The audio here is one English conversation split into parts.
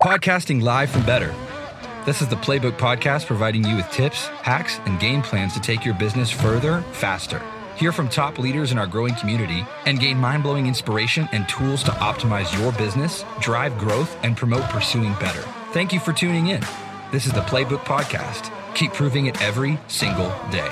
Podcasting live from better. This is the Playbook Podcast providing you with tips, hacks, and game plans to take your business further, faster. Hear from top leaders in our growing community and gain mind blowing inspiration and tools to optimize your business, drive growth, and promote pursuing better. Thank you for tuning in. This is the Playbook Podcast. Keep proving it every single day.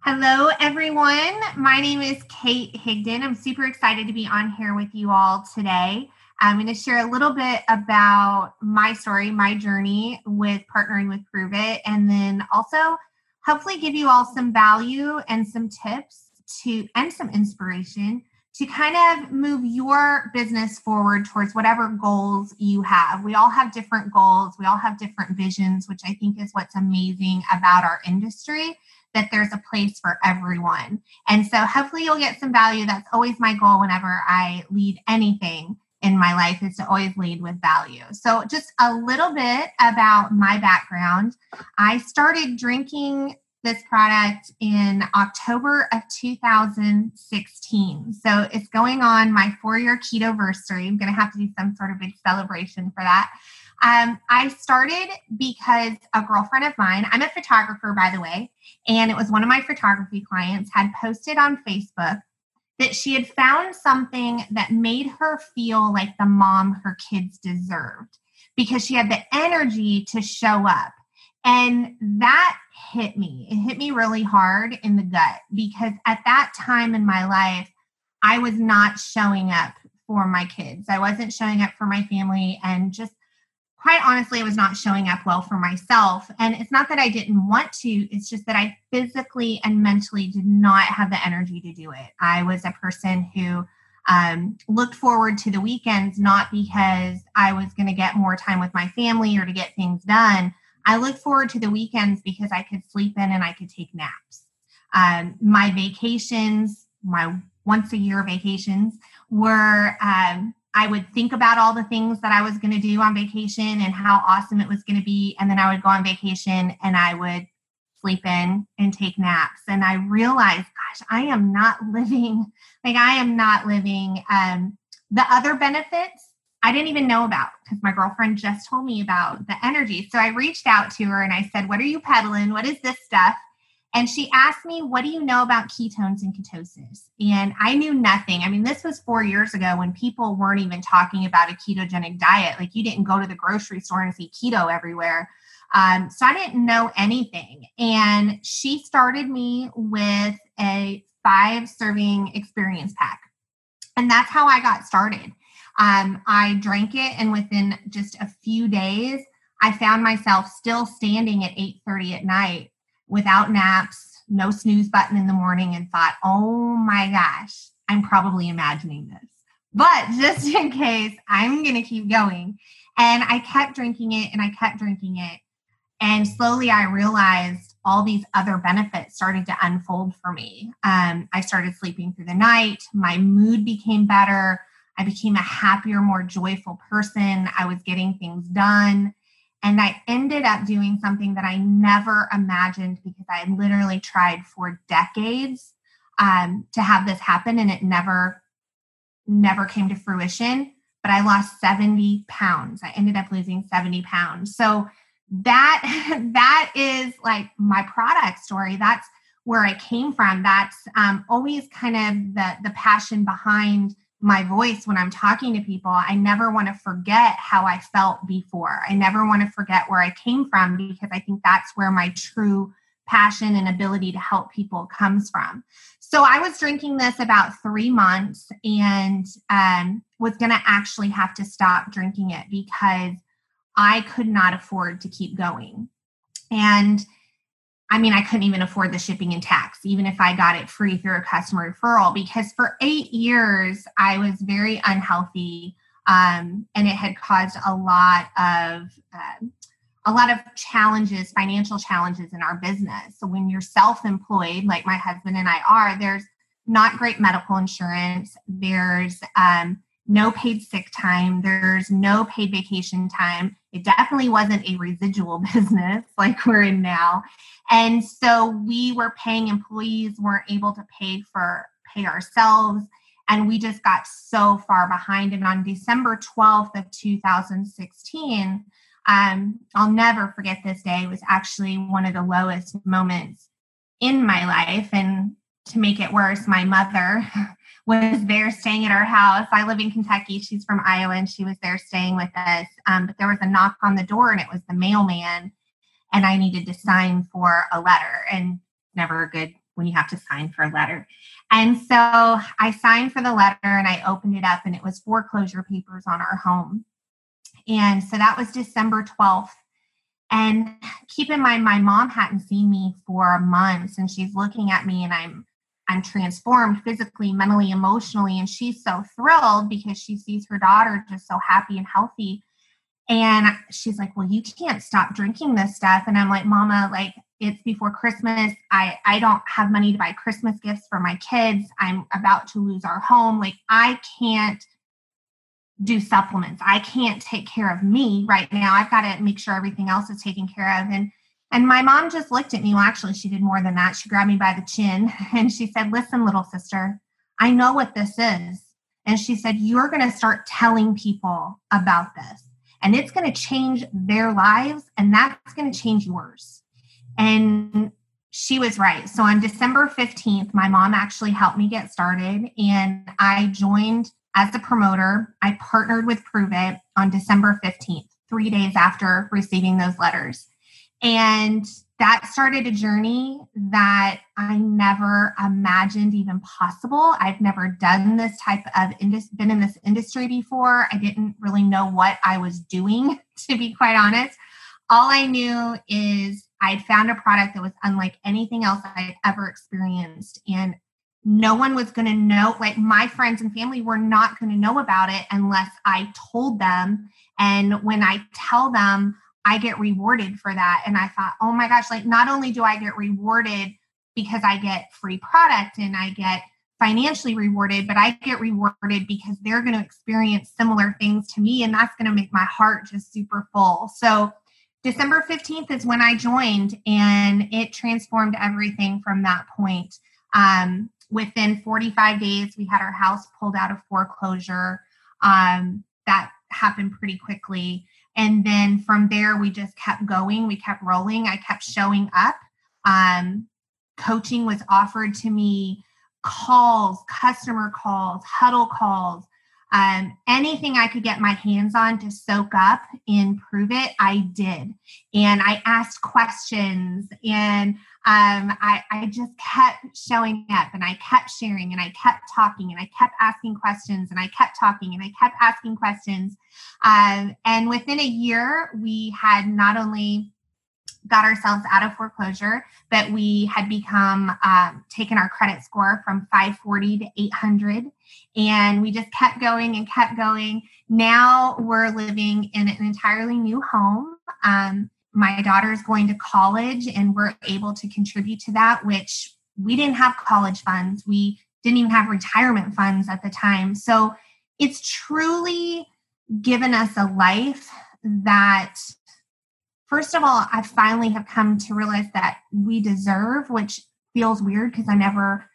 Hello, everyone. My name is Kate Higdon. I'm super excited to be on here with you all today. I'm going to share a little bit about my story, my journey with partnering with Pruvit, and then also hopefully give you all some value and some tips to and some inspiration to kind of move your business forward towards whatever goals you have. We all have different goals, we all have different visions, which I think is what's amazing about our industry that there's a place for everyone. And so hopefully you'll get some value. That's always my goal whenever I lead anything in my life is to always lead with value. So, just a little bit about my background. I started drinking this product in October of 2016. So, it's going on my four year keto anniversary. I'm going to have to do some sort of big celebration for that. Um, I started because a girlfriend of mine, I'm a photographer, by the way, and it was one of my photography clients, had posted on Facebook that she had found something that made her feel like the mom her kids deserved because she had the energy to show up. And that hit me. It hit me really hard in the gut because at that time in my life, I was not showing up for my kids. I wasn't showing up for my family and just quite honestly, I was not showing up well for myself. And it's not that I didn't want to, it's just that I physically and mentally did not have the energy to do it. I was a person who um, looked forward to the weekends, not because I was going to get more time with my family or to get things done. I looked forward to the weekends because I could sleep in and I could take naps. Um, my vacations, my once a year vacations, were um, I would think about all the things that I was going to do on vacation and how awesome it was going to be. And then I would go on vacation and I would sleep in and take naps. And I realized, gosh, I am not living, like, I am not living um, the other benefits I didn't even know about because my girlfriend just told me about the energy. So I reached out to her and I said, What are you peddling? What is this stuff? And she asked me, What do you know about ketones and ketosis? And I knew nothing. I mean, this was four years ago when people weren't even talking about a ketogenic diet. Like, you didn't go to the grocery store and see keto everywhere. Um, so I didn't know anything. And she started me with a five serving experience pack. And that's how I got started. Um, I drank it, and within just a few days, I found myself still standing at 8:30 at night without naps, no snooze button in the morning, and thought, oh my gosh, I'm probably imagining this. But just in case, I'm going to keep going. And I kept drinking it and I kept drinking it. And slowly I realized all these other benefits started to unfold for me. Um, I started sleeping through the night. My mood became better. I became a happier, more joyful person. I was getting things done. And I ended up doing something that I never imagined because I literally tried for decades um, to have this happen and it never, never came to fruition. But I lost 70 pounds. I ended up losing 70 pounds. So that that is like my product story. That's where I came from. That's um, always kind of the the passion behind my voice when I'm talking to people, I never want to forget how I felt before. I never want to forget where I came from because I think that's where my true passion and ability to help people comes from. So I was drinking this about three months and um, was going to actually have to stop drinking it because I could not afford to keep going. And I mean, I couldn't even afford the shipping and tax, even if I got it free through a customer referral, because for eight years I was very unhealthy, um, and it had caused a lot of uh, a lot of challenges, financial challenges in our business. So when you're self-employed, like my husband and I are, there's not great medical insurance. There's um, no paid sick time. There's no paid vacation time. It definitely wasn't a residual business like we're in now. And so we were paying employees, weren't able to pay for pay ourselves. and we just got so far behind. And on December 12th of 2016, um, I'll never forget this day. It was actually one of the lowest moments in my life. And to make it worse, my mother was there staying at our house. I live in Kentucky. She's from Iowa and she was there staying with us. Um, but there was a knock on the door and it was the mailman. And I needed to sign for a letter. And never a good when you have to sign for a letter. And so I signed for the letter and I opened it up and it was foreclosure papers on our home. And so that was December 12th. And keep in mind, my mom hadn't seen me for months and she's looking at me and I'm I'm transformed physically, mentally, emotionally. And she's so thrilled because she sees her daughter just so happy and healthy. And she's like, Well, you can't stop drinking this stuff. And I'm like, Mama, like, it's before Christmas. I, I don't have money to buy Christmas gifts for my kids. I'm about to lose our home. Like, I can't do supplements. I can't take care of me right now. I've got to make sure everything else is taken care of. And and my mom just looked at me. Well, actually, she did more than that. She grabbed me by the chin and she said, Listen, little sister, I know what this is. And she said, You're going to start telling people about this, and it's going to change their lives, and that's going to change yours. And she was right. So on December 15th, my mom actually helped me get started, and I joined as a promoter. I partnered with Pruvit on December 15th, three days after receiving those letters. And that started a journey that I never imagined even possible. I've never done this type of indus- been in this industry before. I didn't really know what I was doing, to be quite honest. All I knew is I'd found a product that was unlike anything else I'd ever experienced. And no one was going to know, like my friends and family were not going to know about it unless I told them. And when I tell them, I get rewarded for that. And I thought, oh my gosh, like not only do I get rewarded because I get free product and I get financially rewarded, but I get rewarded because they're going to experience similar things to me. And that's going to make my heart just super full. So December 15th is when I joined, and it transformed everything from that point. Um, within 45 days, we had our house pulled out of foreclosure. Um, that happened pretty quickly. And then from there, we just kept going. We kept rolling. I kept showing up. Um, coaching was offered to me, calls, customer calls, huddle calls, um, anything I could get my hands on to soak up and prove it, I did. And I asked questions and um, I, I just kept showing up and I kept sharing and I kept talking and I kept asking questions and I kept talking and I kept asking questions. Um, and within a year, we had not only got ourselves out of foreclosure, but we had become um, taken our credit score from 540 to 800. And we just kept going and kept going. Now we're living in an entirely new home. Um, my daughter is going to college, and we're able to contribute to that, which we didn't have college funds. We didn't even have retirement funds at the time. So it's truly given us a life that first of all, I finally have come to realize that we deserve, which feels weird because I never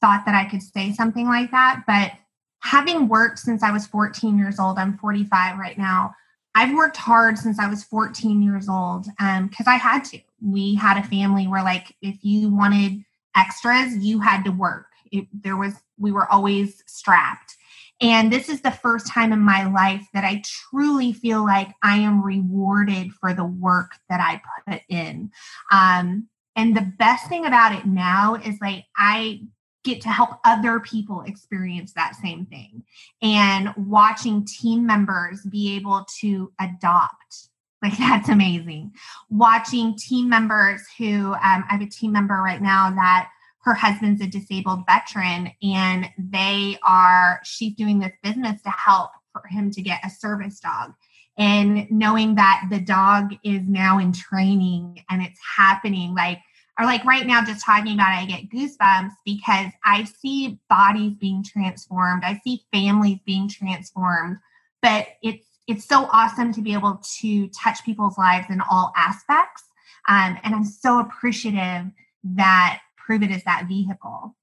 thought that I could say something like that. But having worked since I was 14 years old, I'm 45 right now. I've worked hard since I was 14 years old because um, I had to. We had a family where, like, if you wanted extras, you had to work. It, there was, we were always strapped. And this is the first time in my life that I truly feel like I am rewarded for the work that I put in. Um, and the best thing about it now is like I get to help other people experience that same thing and watching team members be able to adopt like that's amazing watching team members who um, i have a team member right now that her husband's a disabled veteran and they are she's doing this business to help for him to get a service dog. And knowing that the dog is now in training and it's happening like or like right now just talking about it i get goosebumps because i see bodies being transformed. I see families being transformed but it's it's so awesome to be able to touch people's lives in all aspects. Um, and i'm so appreciative that Pruvit as that vehicle.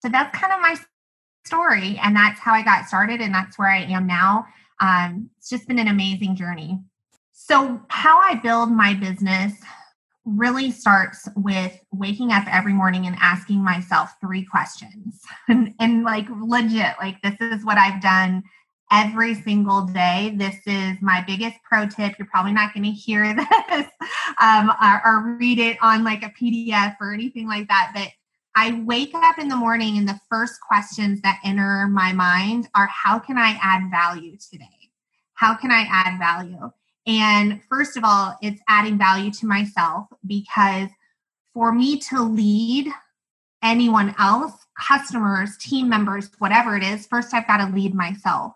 So that's kind of my story. And that's how I got started, and that's where I am now. Um, it's just been an amazing journey. So, how I build my business really starts with waking up every morning and asking myself three questions. And, and like legit, like this is what I've done every single day. This is my biggest pro tip. You're probably not going to hear this um, or, or, read it on like a PDF or anything like that. But I wake up in the morning and the first questions that enter my mind are how can I add value today? How can I add value? And first of all, it's adding value to myself because for me to lead anyone else, customers, team members, whatever it is, first I've got to lead myself.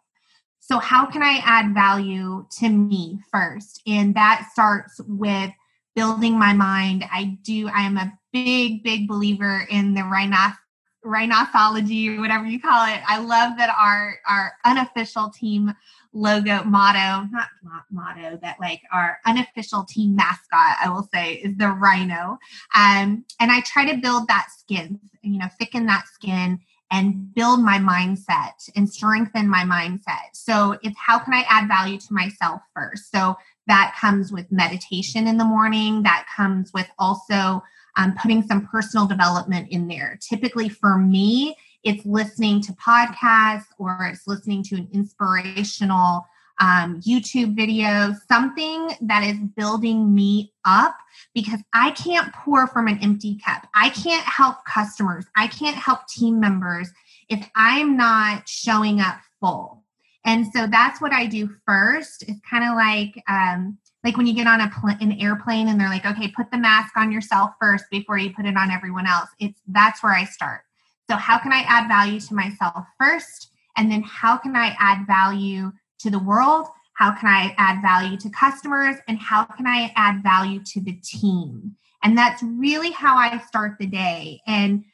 So, how can I add value to me first? And that starts with building my mind. I do, I am a big, big believer in the rhinoc- rhinosology or whatever you call it. I love that our, our unofficial team logo motto, not, not motto, that like our unofficial team mascot, I will say, is the rhino. Um, and I try to build that skin, you know, thicken that skin and build my mindset and strengthen my mindset. So it's how can I add value to myself first? So that comes with meditation in the morning, that comes with also um, putting some personal development in there. Typically, for me, it's listening to podcasts or it's listening to an inspirational um, YouTube video, something that is building me up because I can't pour from an empty cup. I can't help customers. I can't help team members if I'm not showing up full. And so that's what I do first. It's kind of like um, like when you get on a pl- an airplane and they're like, okay, put the mask on yourself first before you put it on everyone else. It's that's where I start. So how can I add value to myself first, and then how can I add value to the world? How can I add value to customers? And how can I add value to the team? And that's really how I start the day. And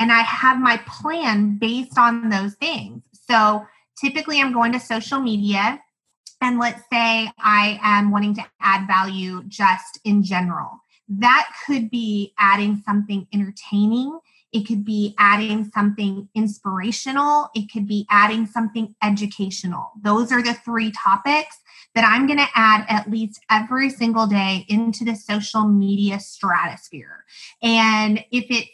and I have my plan based on those things. So typically I'm going to social media and let's say I am wanting to add value just in general. That could be adding something entertaining it could be adding something inspirational. It could be adding something educational. Those are the three topics that I'm going to add at least every single day into the social media stratosphere. And if it's,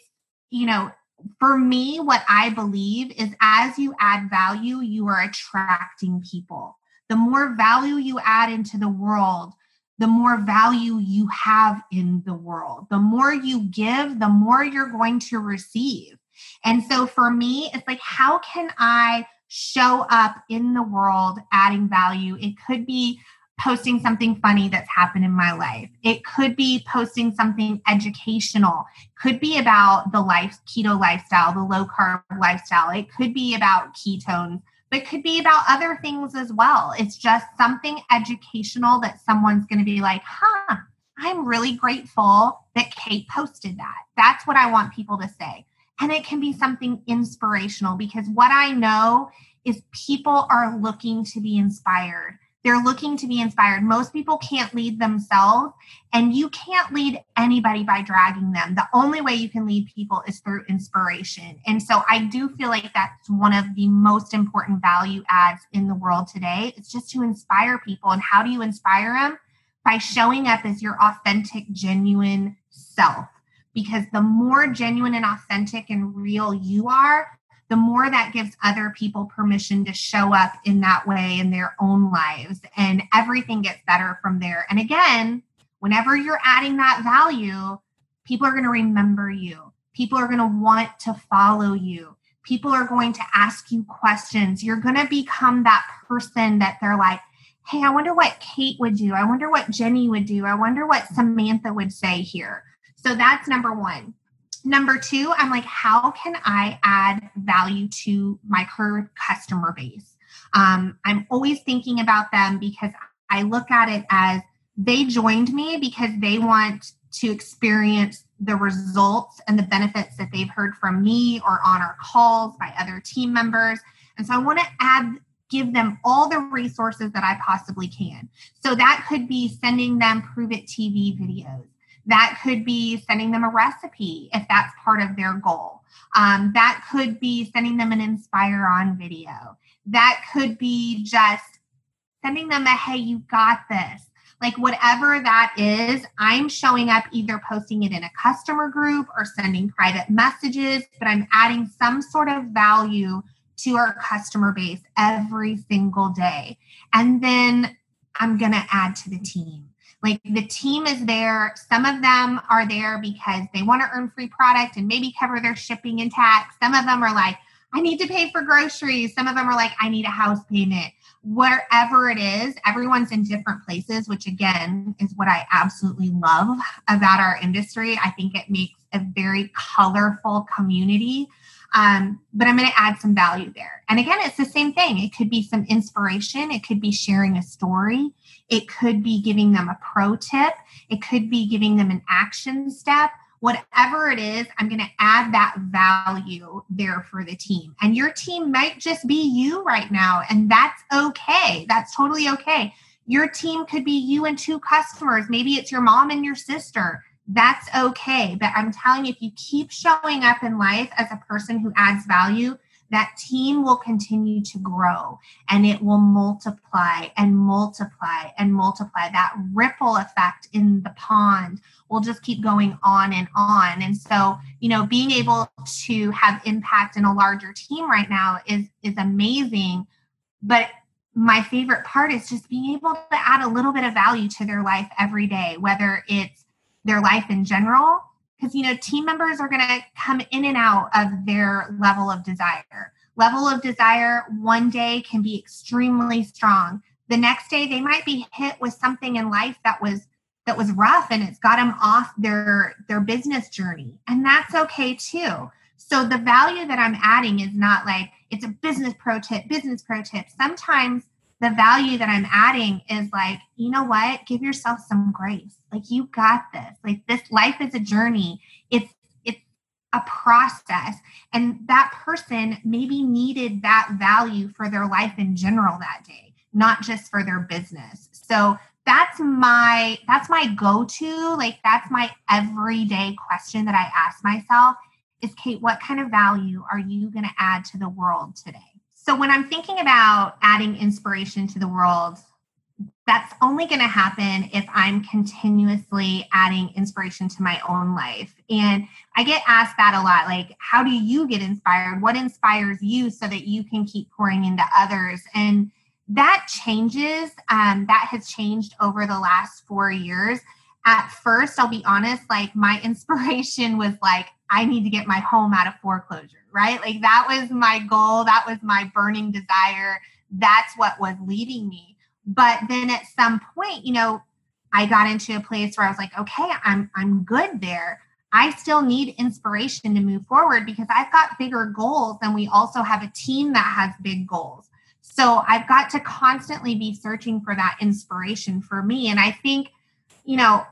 you know, for me, what I believe is as you add value, you are attracting people. The more value you add into the world, the more value you have in the world. The more you give, the more you're going to receive. And so for me, it's like, how can I show up in the world adding value? It could be posting something funny that's happened in my life. It could be posting something educational. Could be about the life keto lifestyle, the low carb lifestyle. It could be about ketones but could be about other things as well. It's just something educational that someone's going to be like, huh, I'm really grateful that Kate posted that. That's what I want people to say. And it can be something inspirational because what I know is people are looking to be inspired. They're looking to be inspired. Most people can't lead themselves, and you can't lead anybody by dragging them. The only way you can lead people is through inspiration. And so I do feel like that's one of the most important value adds in the world today. It's just to inspire people. And how do you inspire them? By showing up as your authentic, genuine self. Because the more genuine and authentic and real you are, the more that gives other people permission to show up in that way in their own lives. And everything gets better from there. And again, whenever you're adding that value, people are going to remember you. People are going to want to follow you. People are going to ask you questions. You're going to become that person that they're like, hey, I wonder what Kate would do. I wonder what Jenny would do. I wonder what Samantha would say here. So that's number one. Number two, I'm like, how can I add value to my current customer base? Um, I'm always thinking about them because I look at it as they joined me because they want to experience the results and the benefits that they've heard from me or on our calls by other team members. And so I want to add give them all the resources that I possibly can. So that could be sending them Pruvit TV videos That could be sending them a recipe if that's part of their goal. Um, that could be sending them an Inspire on video. That could be just sending them a hey, you got this. Like whatever that is, I'm showing up either posting it in a customer group or sending private messages, but I'm adding some sort of value to our customer base every single day. And then I'm going to add to the team. Like the team is there. Some of them are there because they want to earn free product and maybe cover their shipping and tax. Some of them are like, I need to pay for groceries. Some of them are like, I need a house payment. Wherever it is, everyone's in different places, which again is what I absolutely love about our industry. I think it makes a very colorful community um, but I'm going to add some value there. And again, it's the same thing. It could be some inspiration, it could be sharing a story, it could be giving them a pro tip, it could be giving them an action step. Whatever it is, I'm going to add that value there for the team. And your team might just be you right now, and that's okay. That's totally okay. Your team could be you and two customers. Maybe it's your mom and your sister that's okay. But I'm telling you, if you keep showing up in life as a person who adds value, that team will continue to grow and it will multiply and multiply and multiply. That ripple effect in the pond will just keep going on and on. And so, you know, being able to have impact in a larger team right now is is amazing. But my favorite part is just being able to add a little bit of value to their life every day, whether it's their life in general because you know team members are going to come in and out of their level of desire. Level of desire one day can be extremely strong. The next day they might be hit with something in life that was that was rough and it's got them off their their business journey. And that's okay too. So the value that i'm adding is not like it's a business pro tip business pro tip. Sometimes the value that I'm adding is like, you know what? Give yourself some grace. Like you got this. Like this life is a journey. It's it's a process. And that person maybe needed that value for their life in general that day, not just for their business. So that's my that's my go-to. Like that's my everyday question that I ask myself is Kate, what kind of value are you going to add to the world today? So when I'm thinking about adding inspiration to the world, that's only going to happen if I'm continuously adding inspiration to my own life. And I get asked that a lot like, how do you get inspired? What inspires you so that you can keep pouring into others? And that changes. Um, that has changed over the last four years. At first, I'll be honest, like my inspiration was like, I need to get my home out of foreclosure, right? Like that was my goal. That was my burning desire. That's what was leading me. But then at some point, you know, I got into a place where I was like, okay, I'm I'm good there. I still need inspiration to move forward because I've got bigger goals and we also have a team that has big goals. So I've got to constantly be searching for that inspiration for me. And I think, you know,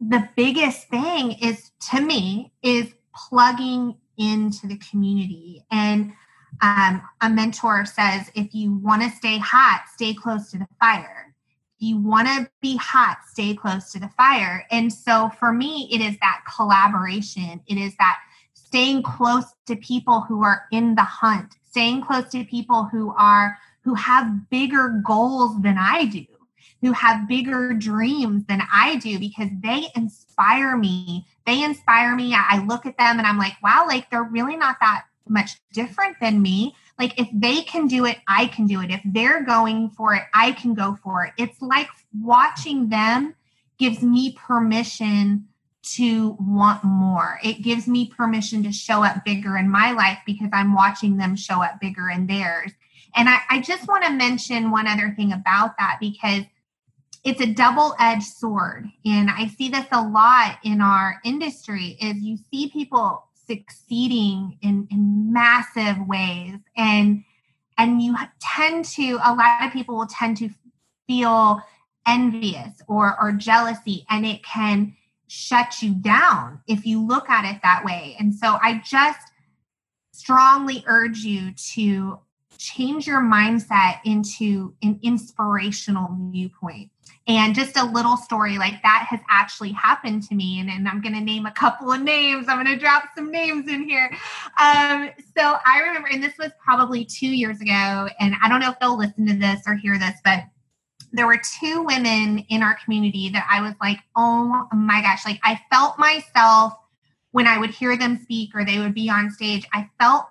the biggest thing is to me is plugging into the community. And um, a mentor says, if you want to stay hot, stay close to the fire. If you want to be hot, stay close to the fire. And so for me, it is that collaboration. It is that staying close to people who are in the hunt, staying close to people who are who have bigger goals than I do who have bigger dreams than I do because they inspire me. They inspire me. I look at them and I'm like, wow, like they're really not that much different than me. Like if they can do it, I can do it. If they're going for it, I can go for it. It's like watching them gives me permission to want more. It gives me permission to show up bigger in my life because I'm watching them show up bigger in theirs. And I, I just want to mention one other thing about that because it's a double-edged sword. And i see this a lot in our industry is you see people succeeding in, in massive ways. And and you tend to a lot of people will tend to feel envious or or jealousy and it can shut you down if you look at it that way. And so i just strongly urge you to change your mindset into an inspirational viewpoint And just a little story like that has actually happened to me. And, and I'm going to name a couple of names. I'm going to drop some names in here. Um, so I remember, and this was probably two years ago, and I don't know if they'll listen to this or hear this, but there were two women in our community that I was like, oh my gosh, like I felt myself when I would hear them speak or they would be on stage, I felt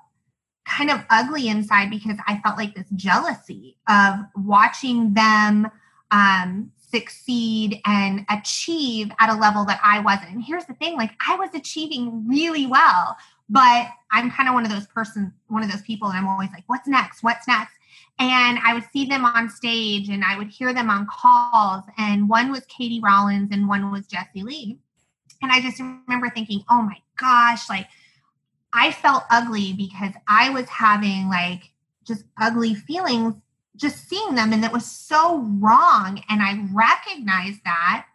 kind of ugly inside because I felt like this jealousy of watching them um, succeed and achieve at a level that I wasn't. And here's the thing like, I was achieving really well, but I'm kind of one of those person, one of those people, and I'm always like, what's next? What's next? And I would see them on stage and I would hear them on calls. And one was Katie Rollins and one was Jessie Lee. And I just remember thinking, oh my gosh, like I felt ugly because I was having like just ugly feelings just seeing them and it was so wrong and i recognized that.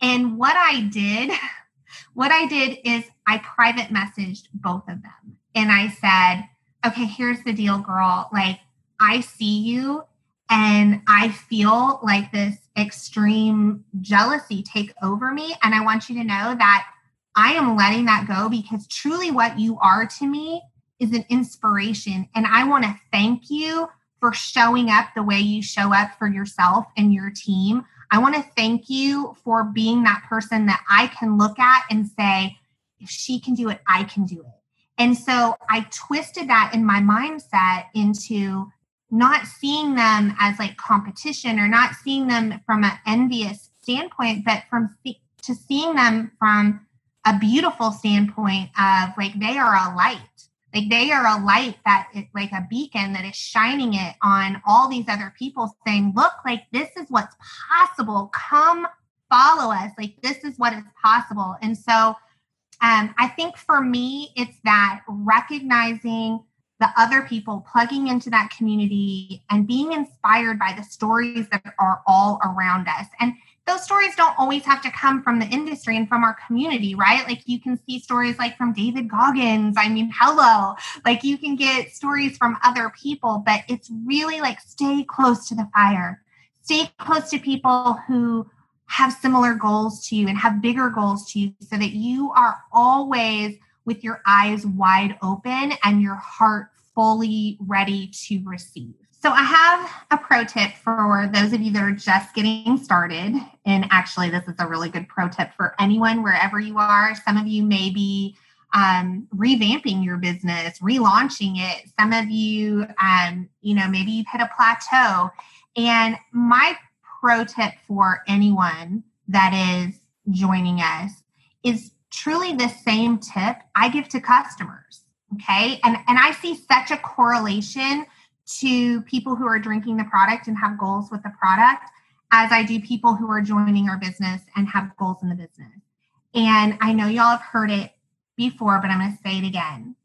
And what i did what i did is i private messaged both of them and i said okay here's the deal girl. Like i see you and i feel like this extreme jealousy take over me and i want you to know that i am letting that go because truly what you are to me is an inspiration and i want to thank you for showing up the way you show up for yourself and your team. I want to thank you for being that person that I can look at and say, if she can do it, I can do it. And so I twisted that in my mindset into not seeing them as like competition or not seeing them from an envious standpoint, but from to seeing them from a beautiful standpoint of like they are a light like they are a light that is like a beacon that is shining it on all these other people saying, look, like this is what's possible. Come follow us. Like this is what is possible. And so um, I think for me, it's that recognizing the other people, plugging into that community and being inspired by the stories that are all around us. And those stories don't always have to come from the industry and from our community, right? Like you can see stories like from David Goggins. I mean, hello. Like you can get stories from other people, but it's really like stay close to the fire. Stay close to people who have similar goals to you and have bigger goals to you so that you are always with your eyes wide open and your heart fully ready to receive. So, I have a pro tip for those of you that are just getting started. And actually, this is a really good pro tip for anyone, wherever you are. Some of you may be um, revamping your business, relaunching it. Some of you, um, you know, maybe you've hit a plateau. And my pro tip for anyone that is joining us is truly the same tip I give to customers. Okay. And, and I see such a correlation to people who are drinking the product and have goals with the product as I do people who are joining our business and have goals in the business. And I know y'all have heard it before, but I'm going to say it again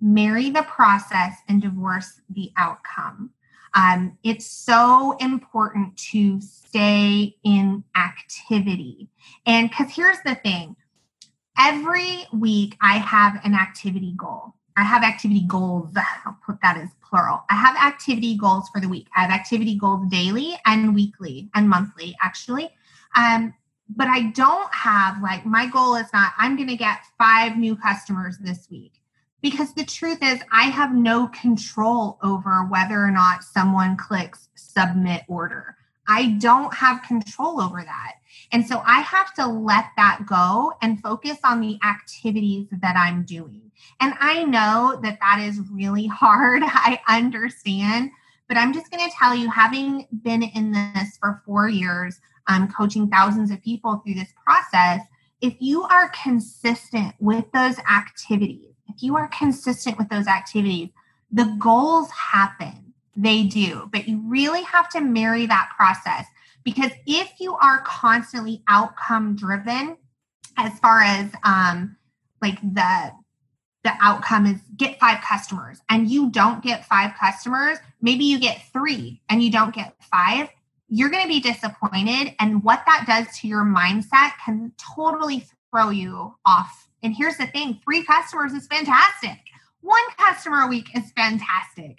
marry the process and divorce the outcome. Um, it's so important to stay in activity. And because here's the thing every week I have an activity goal. I have activity goals. I'll put that as plural. I have activity goals for the week. I have activity goals daily and weekly and monthly, actually. Um, but I don't have like my goal is not I'm going to get five new customers this week because the truth is I have no control over whether or not someone clicks submit order. I don't have control over that. And so I have to let that go and focus on the activities that I'm doing. And I know that that is really hard. I understand. But I'm just going to tell you, having been in this for four years, um, coaching thousands of people through this process, if you are consistent with those activities, if you are consistent with those activities, the goals happen. They do. But you really have to marry that process because if you are constantly outcome driven, as far as um, like the the outcome is get five customers and you don't get five customers, maybe you get three and you don't get five, you're going to be disappointed. And what that does to your mindset can totally throw you off. And here's the thing three customers is fantastic, one customer a week is fantastic.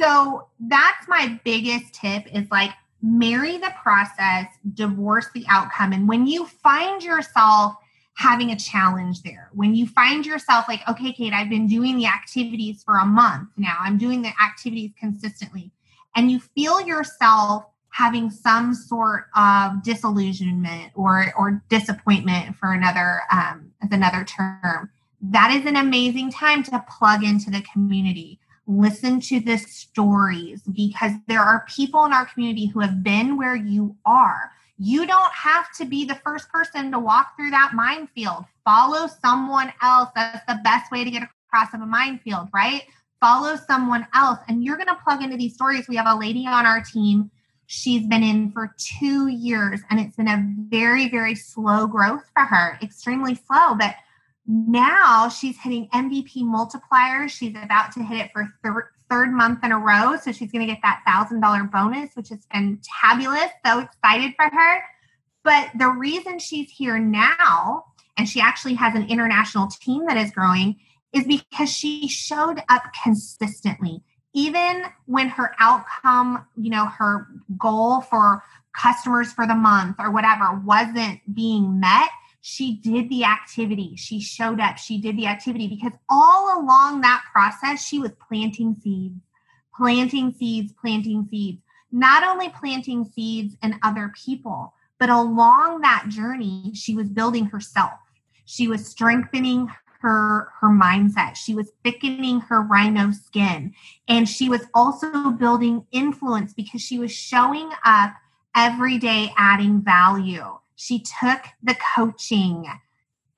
So that's my biggest tip is like marry the process, divorce the outcome. And when you find yourself having a challenge there, when you find yourself like, okay, Kate, I've been doing the activities for a month now, I'm doing the activities consistently, and you feel yourself having some sort of disillusionment or or disappointment for another um, another term. That is an amazing time to plug into the community. Listen to the stories because there are people in our community who have been where you are you don't have to be the first person to walk through that minefield. Follow someone else. That's the best way to get across of a minefield right? Follow someone else. And you're going to plug into these stories. We have a lady on our team. She's been in for two years and it's been a very very slow growth for her extremely slow. But now she's hitting mvp multipliers. She's about to hit it for third month in a row so she's going to get that thousand dollar bonus which is fantabulous so excited for her. But the reason she's here now and she actually has an international team that is growing is because she showed up consistently. Even when her outcome, you know, her goal for customers for the month or whatever wasn't being met, she did the activity. She showed up. She did the activity because all along that process, she was planting seeds, planting seeds, planting seeds, not only planting seeds in other people, but along that journey, she was building herself. She was strengthening her her mindset she was thickening her rhino skin and she was also building influence because she was showing up every day adding value she took the coaching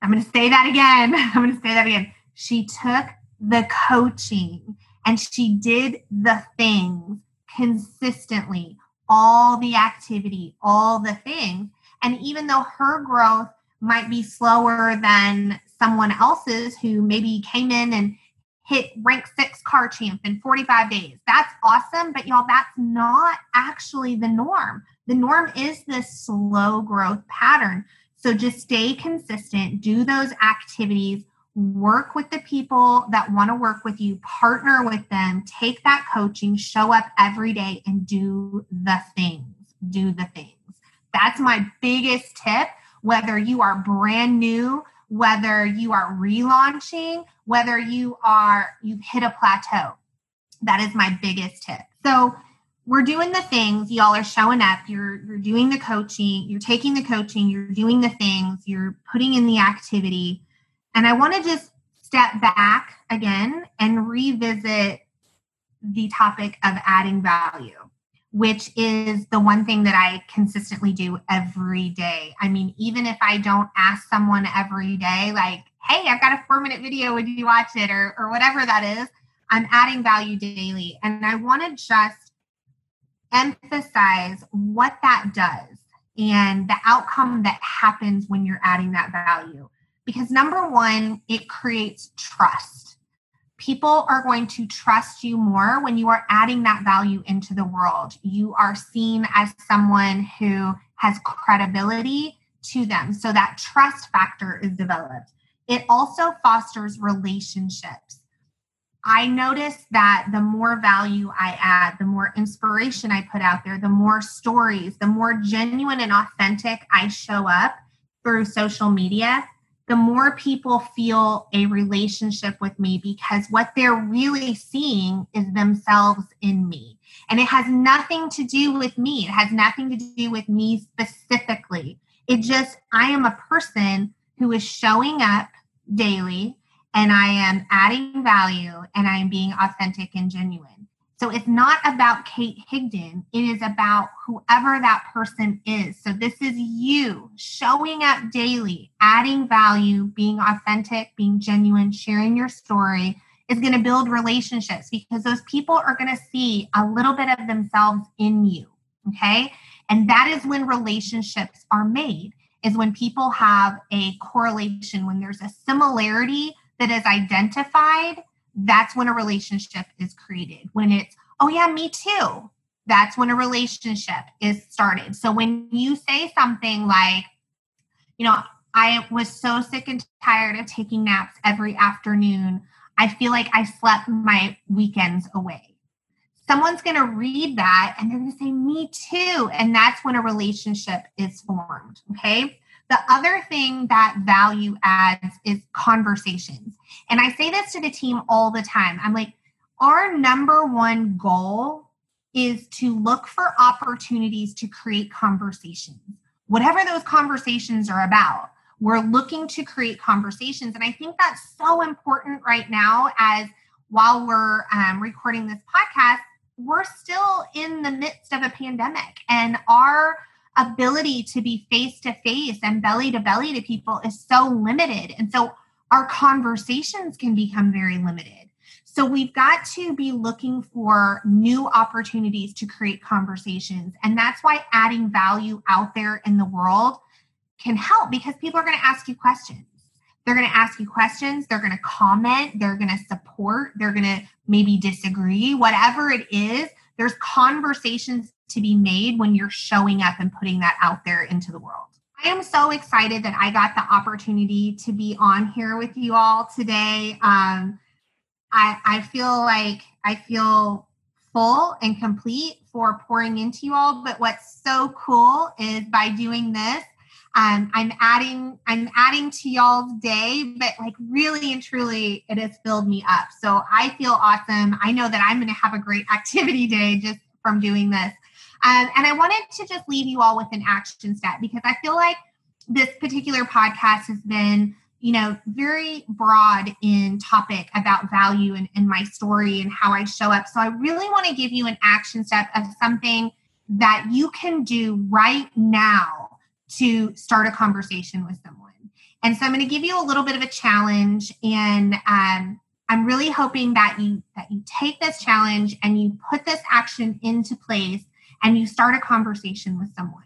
i'm going to say that again i'm going to say that again she took the coaching and she did the things consistently all the activity all the things and even though her growth might be slower than someone else's who maybe came in and hit rank six car champ in 45 days. That's awesome, but y'all, that's not actually the norm. The norm is this slow growth pattern. So just stay consistent, do those activities, work with the people that want to work with you, partner with them, take that coaching, show up every day and do the things. Do the things. That's my biggest tip. Whether you are brand new, whether you are relaunching, whether you are you've hit a plateau. That is my biggest tip. So we're doing the things, y'all are showing up, you're you're doing the coaching, you're taking the coaching, you're doing the things, you're putting in the activity. And I want to just step back again and revisit the topic of adding value which is the one thing that I consistently do every day. I mean, even if I don't ask someone every day, like, hey, I've got a four minute video, would you watch it? Or, or whatever that is, I'm adding value daily. And I want to just emphasize what that does and the outcome that happens when you're adding that value. Because number one, it creates trust people are going to trust you more when you are adding that value into the world. You are seen as someone who has credibility to them. So that trust factor is developed. It also fosters relationships. I notice that the more value I add, the more inspiration I put out there, the more stories, the more genuine and authentic I show up through social media, the more people feel a relationship with me because what they're really seeing is themselves in me. And it has nothing to do with me. It has nothing to do with me specifically. It just, I am a person who is showing up daily and I am adding value and I am being authentic and genuine. So it's not about Kate Higdon. It is about whoever that person is. So this is you showing up daily, adding value, being authentic, being genuine, sharing your story is going to build relationships because those people are going to see a little bit of themselves in you. Okay. And that is when relationships are made, is when people have a correlation, when there's a similarity that is identified that's when a relationship is created. When it's, oh, yeah, me too, that's when a relationship is started. So when you say something like, you know, I was so sick and tired of taking naps every afternoon, I feel like I slept my weekends away. someone's going to read that and they're going to say, Me too. And that's when a relationship is formed. Okay. The other thing that value adds is conversations. And I say this to the team all the time. I'm like, our number one goal is to look for opportunities to create conversations, whatever those conversations are about. We're looking to create conversations. And I think that's so important right now as while we're um, recording this podcast, we're still in the midst of a pandemic and our ability to be face to face and belly to belly to people is so limited. And so our conversations can become very limited. So we've got to be looking for new opportunities to create conversations. And that's why adding value out there in the world can help because people are going to ask you questions. They're going to ask you questions, they're going to comment, they're going to support, they're going to maybe disagree, whatever it is. There's conversations to be made when you're showing up and putting that out there into the world. I am so excited that I got the opportunity to be on here with you all today. Um, I, I feel like I feel full and complete for pouring into you all. But what's so cool is by doing this, um, I'm adding I'm adding to y'all's day, but like really and truly, it has filled me up. So I feel awesome. I know that I'm going to have a great activity day just from doing this. Um, and I wanted to just leave you all with an action step because I feel like this particular podcast has been you know, very broad in topic about value and, and my story and how I show up. So I really want to give you an action step of something that you can do right now to start a conversation with someone. And so I'm going to give you a little bit of a challenge, and um, I'm really hoping that you that you take this challenge and you put this action into place and you start a conversation with someone.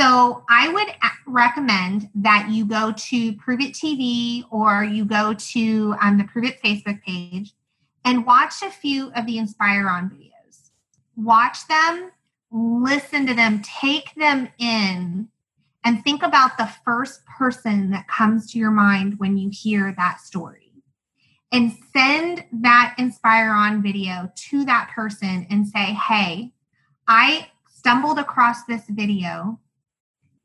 So I would recommend that you go to Pruvit TV or you go to um, the Pruvit Facebook page and watch a few of the Inspire On videos. Watch them, listen to them, take them in, and think about the first person that comes to your mind when you hear that story. And send that Inspire On video to that person and say, hey, I stumbled across this video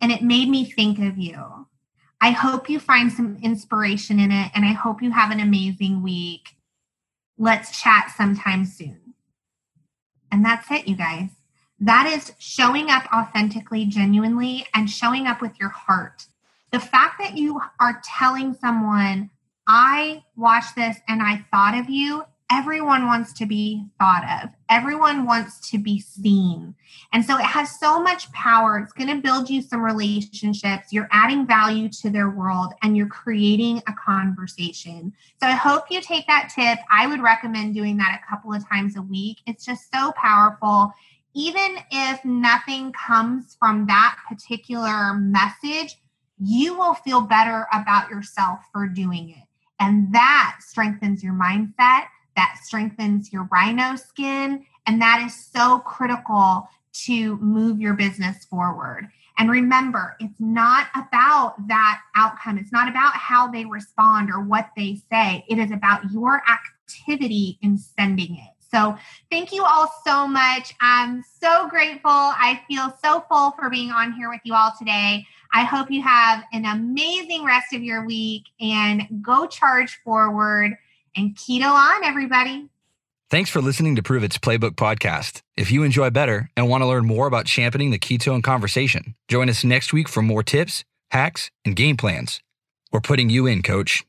and it made me think of you. I hope you find some inspiration in it, and I hope you have an amazing week. Let's chat sometime soon. And that's it, you guys. That is showing up authentically, genuinely, and showing up with your heart. The fact that you are telling someone, I watched this and I thought of you everyone wants to be thought of. Everyone wants to be seen. And so it has so much power. It's going to build you some relationships. You're adding value to their world and you're creating a conversation. So I hope you take that tip. I would recommend doing that a couple of times a week. It's just so powerful. Even if nothing comes from that particular message, you will feel better about yourself for doing it. And that strengthens your mindset that strengthens your rhino skin. And that is so critical to move your business forward. And remember, it's not about that outcome. It's not about how they respond or what they say. It is about your activity in sending it. So, thank you all so much. I'm so grateful. I feel so full for being on here with you all today. I hope you have an amazing rest of your week and go charge forward and keto on, everybody. Thanks for listening to Pruvit's Playbook podcast. If you enjoy better and want to learn more about championing the ketone conversation, join us next week for more tips, hacks, and game plans. We're putting you in, coach.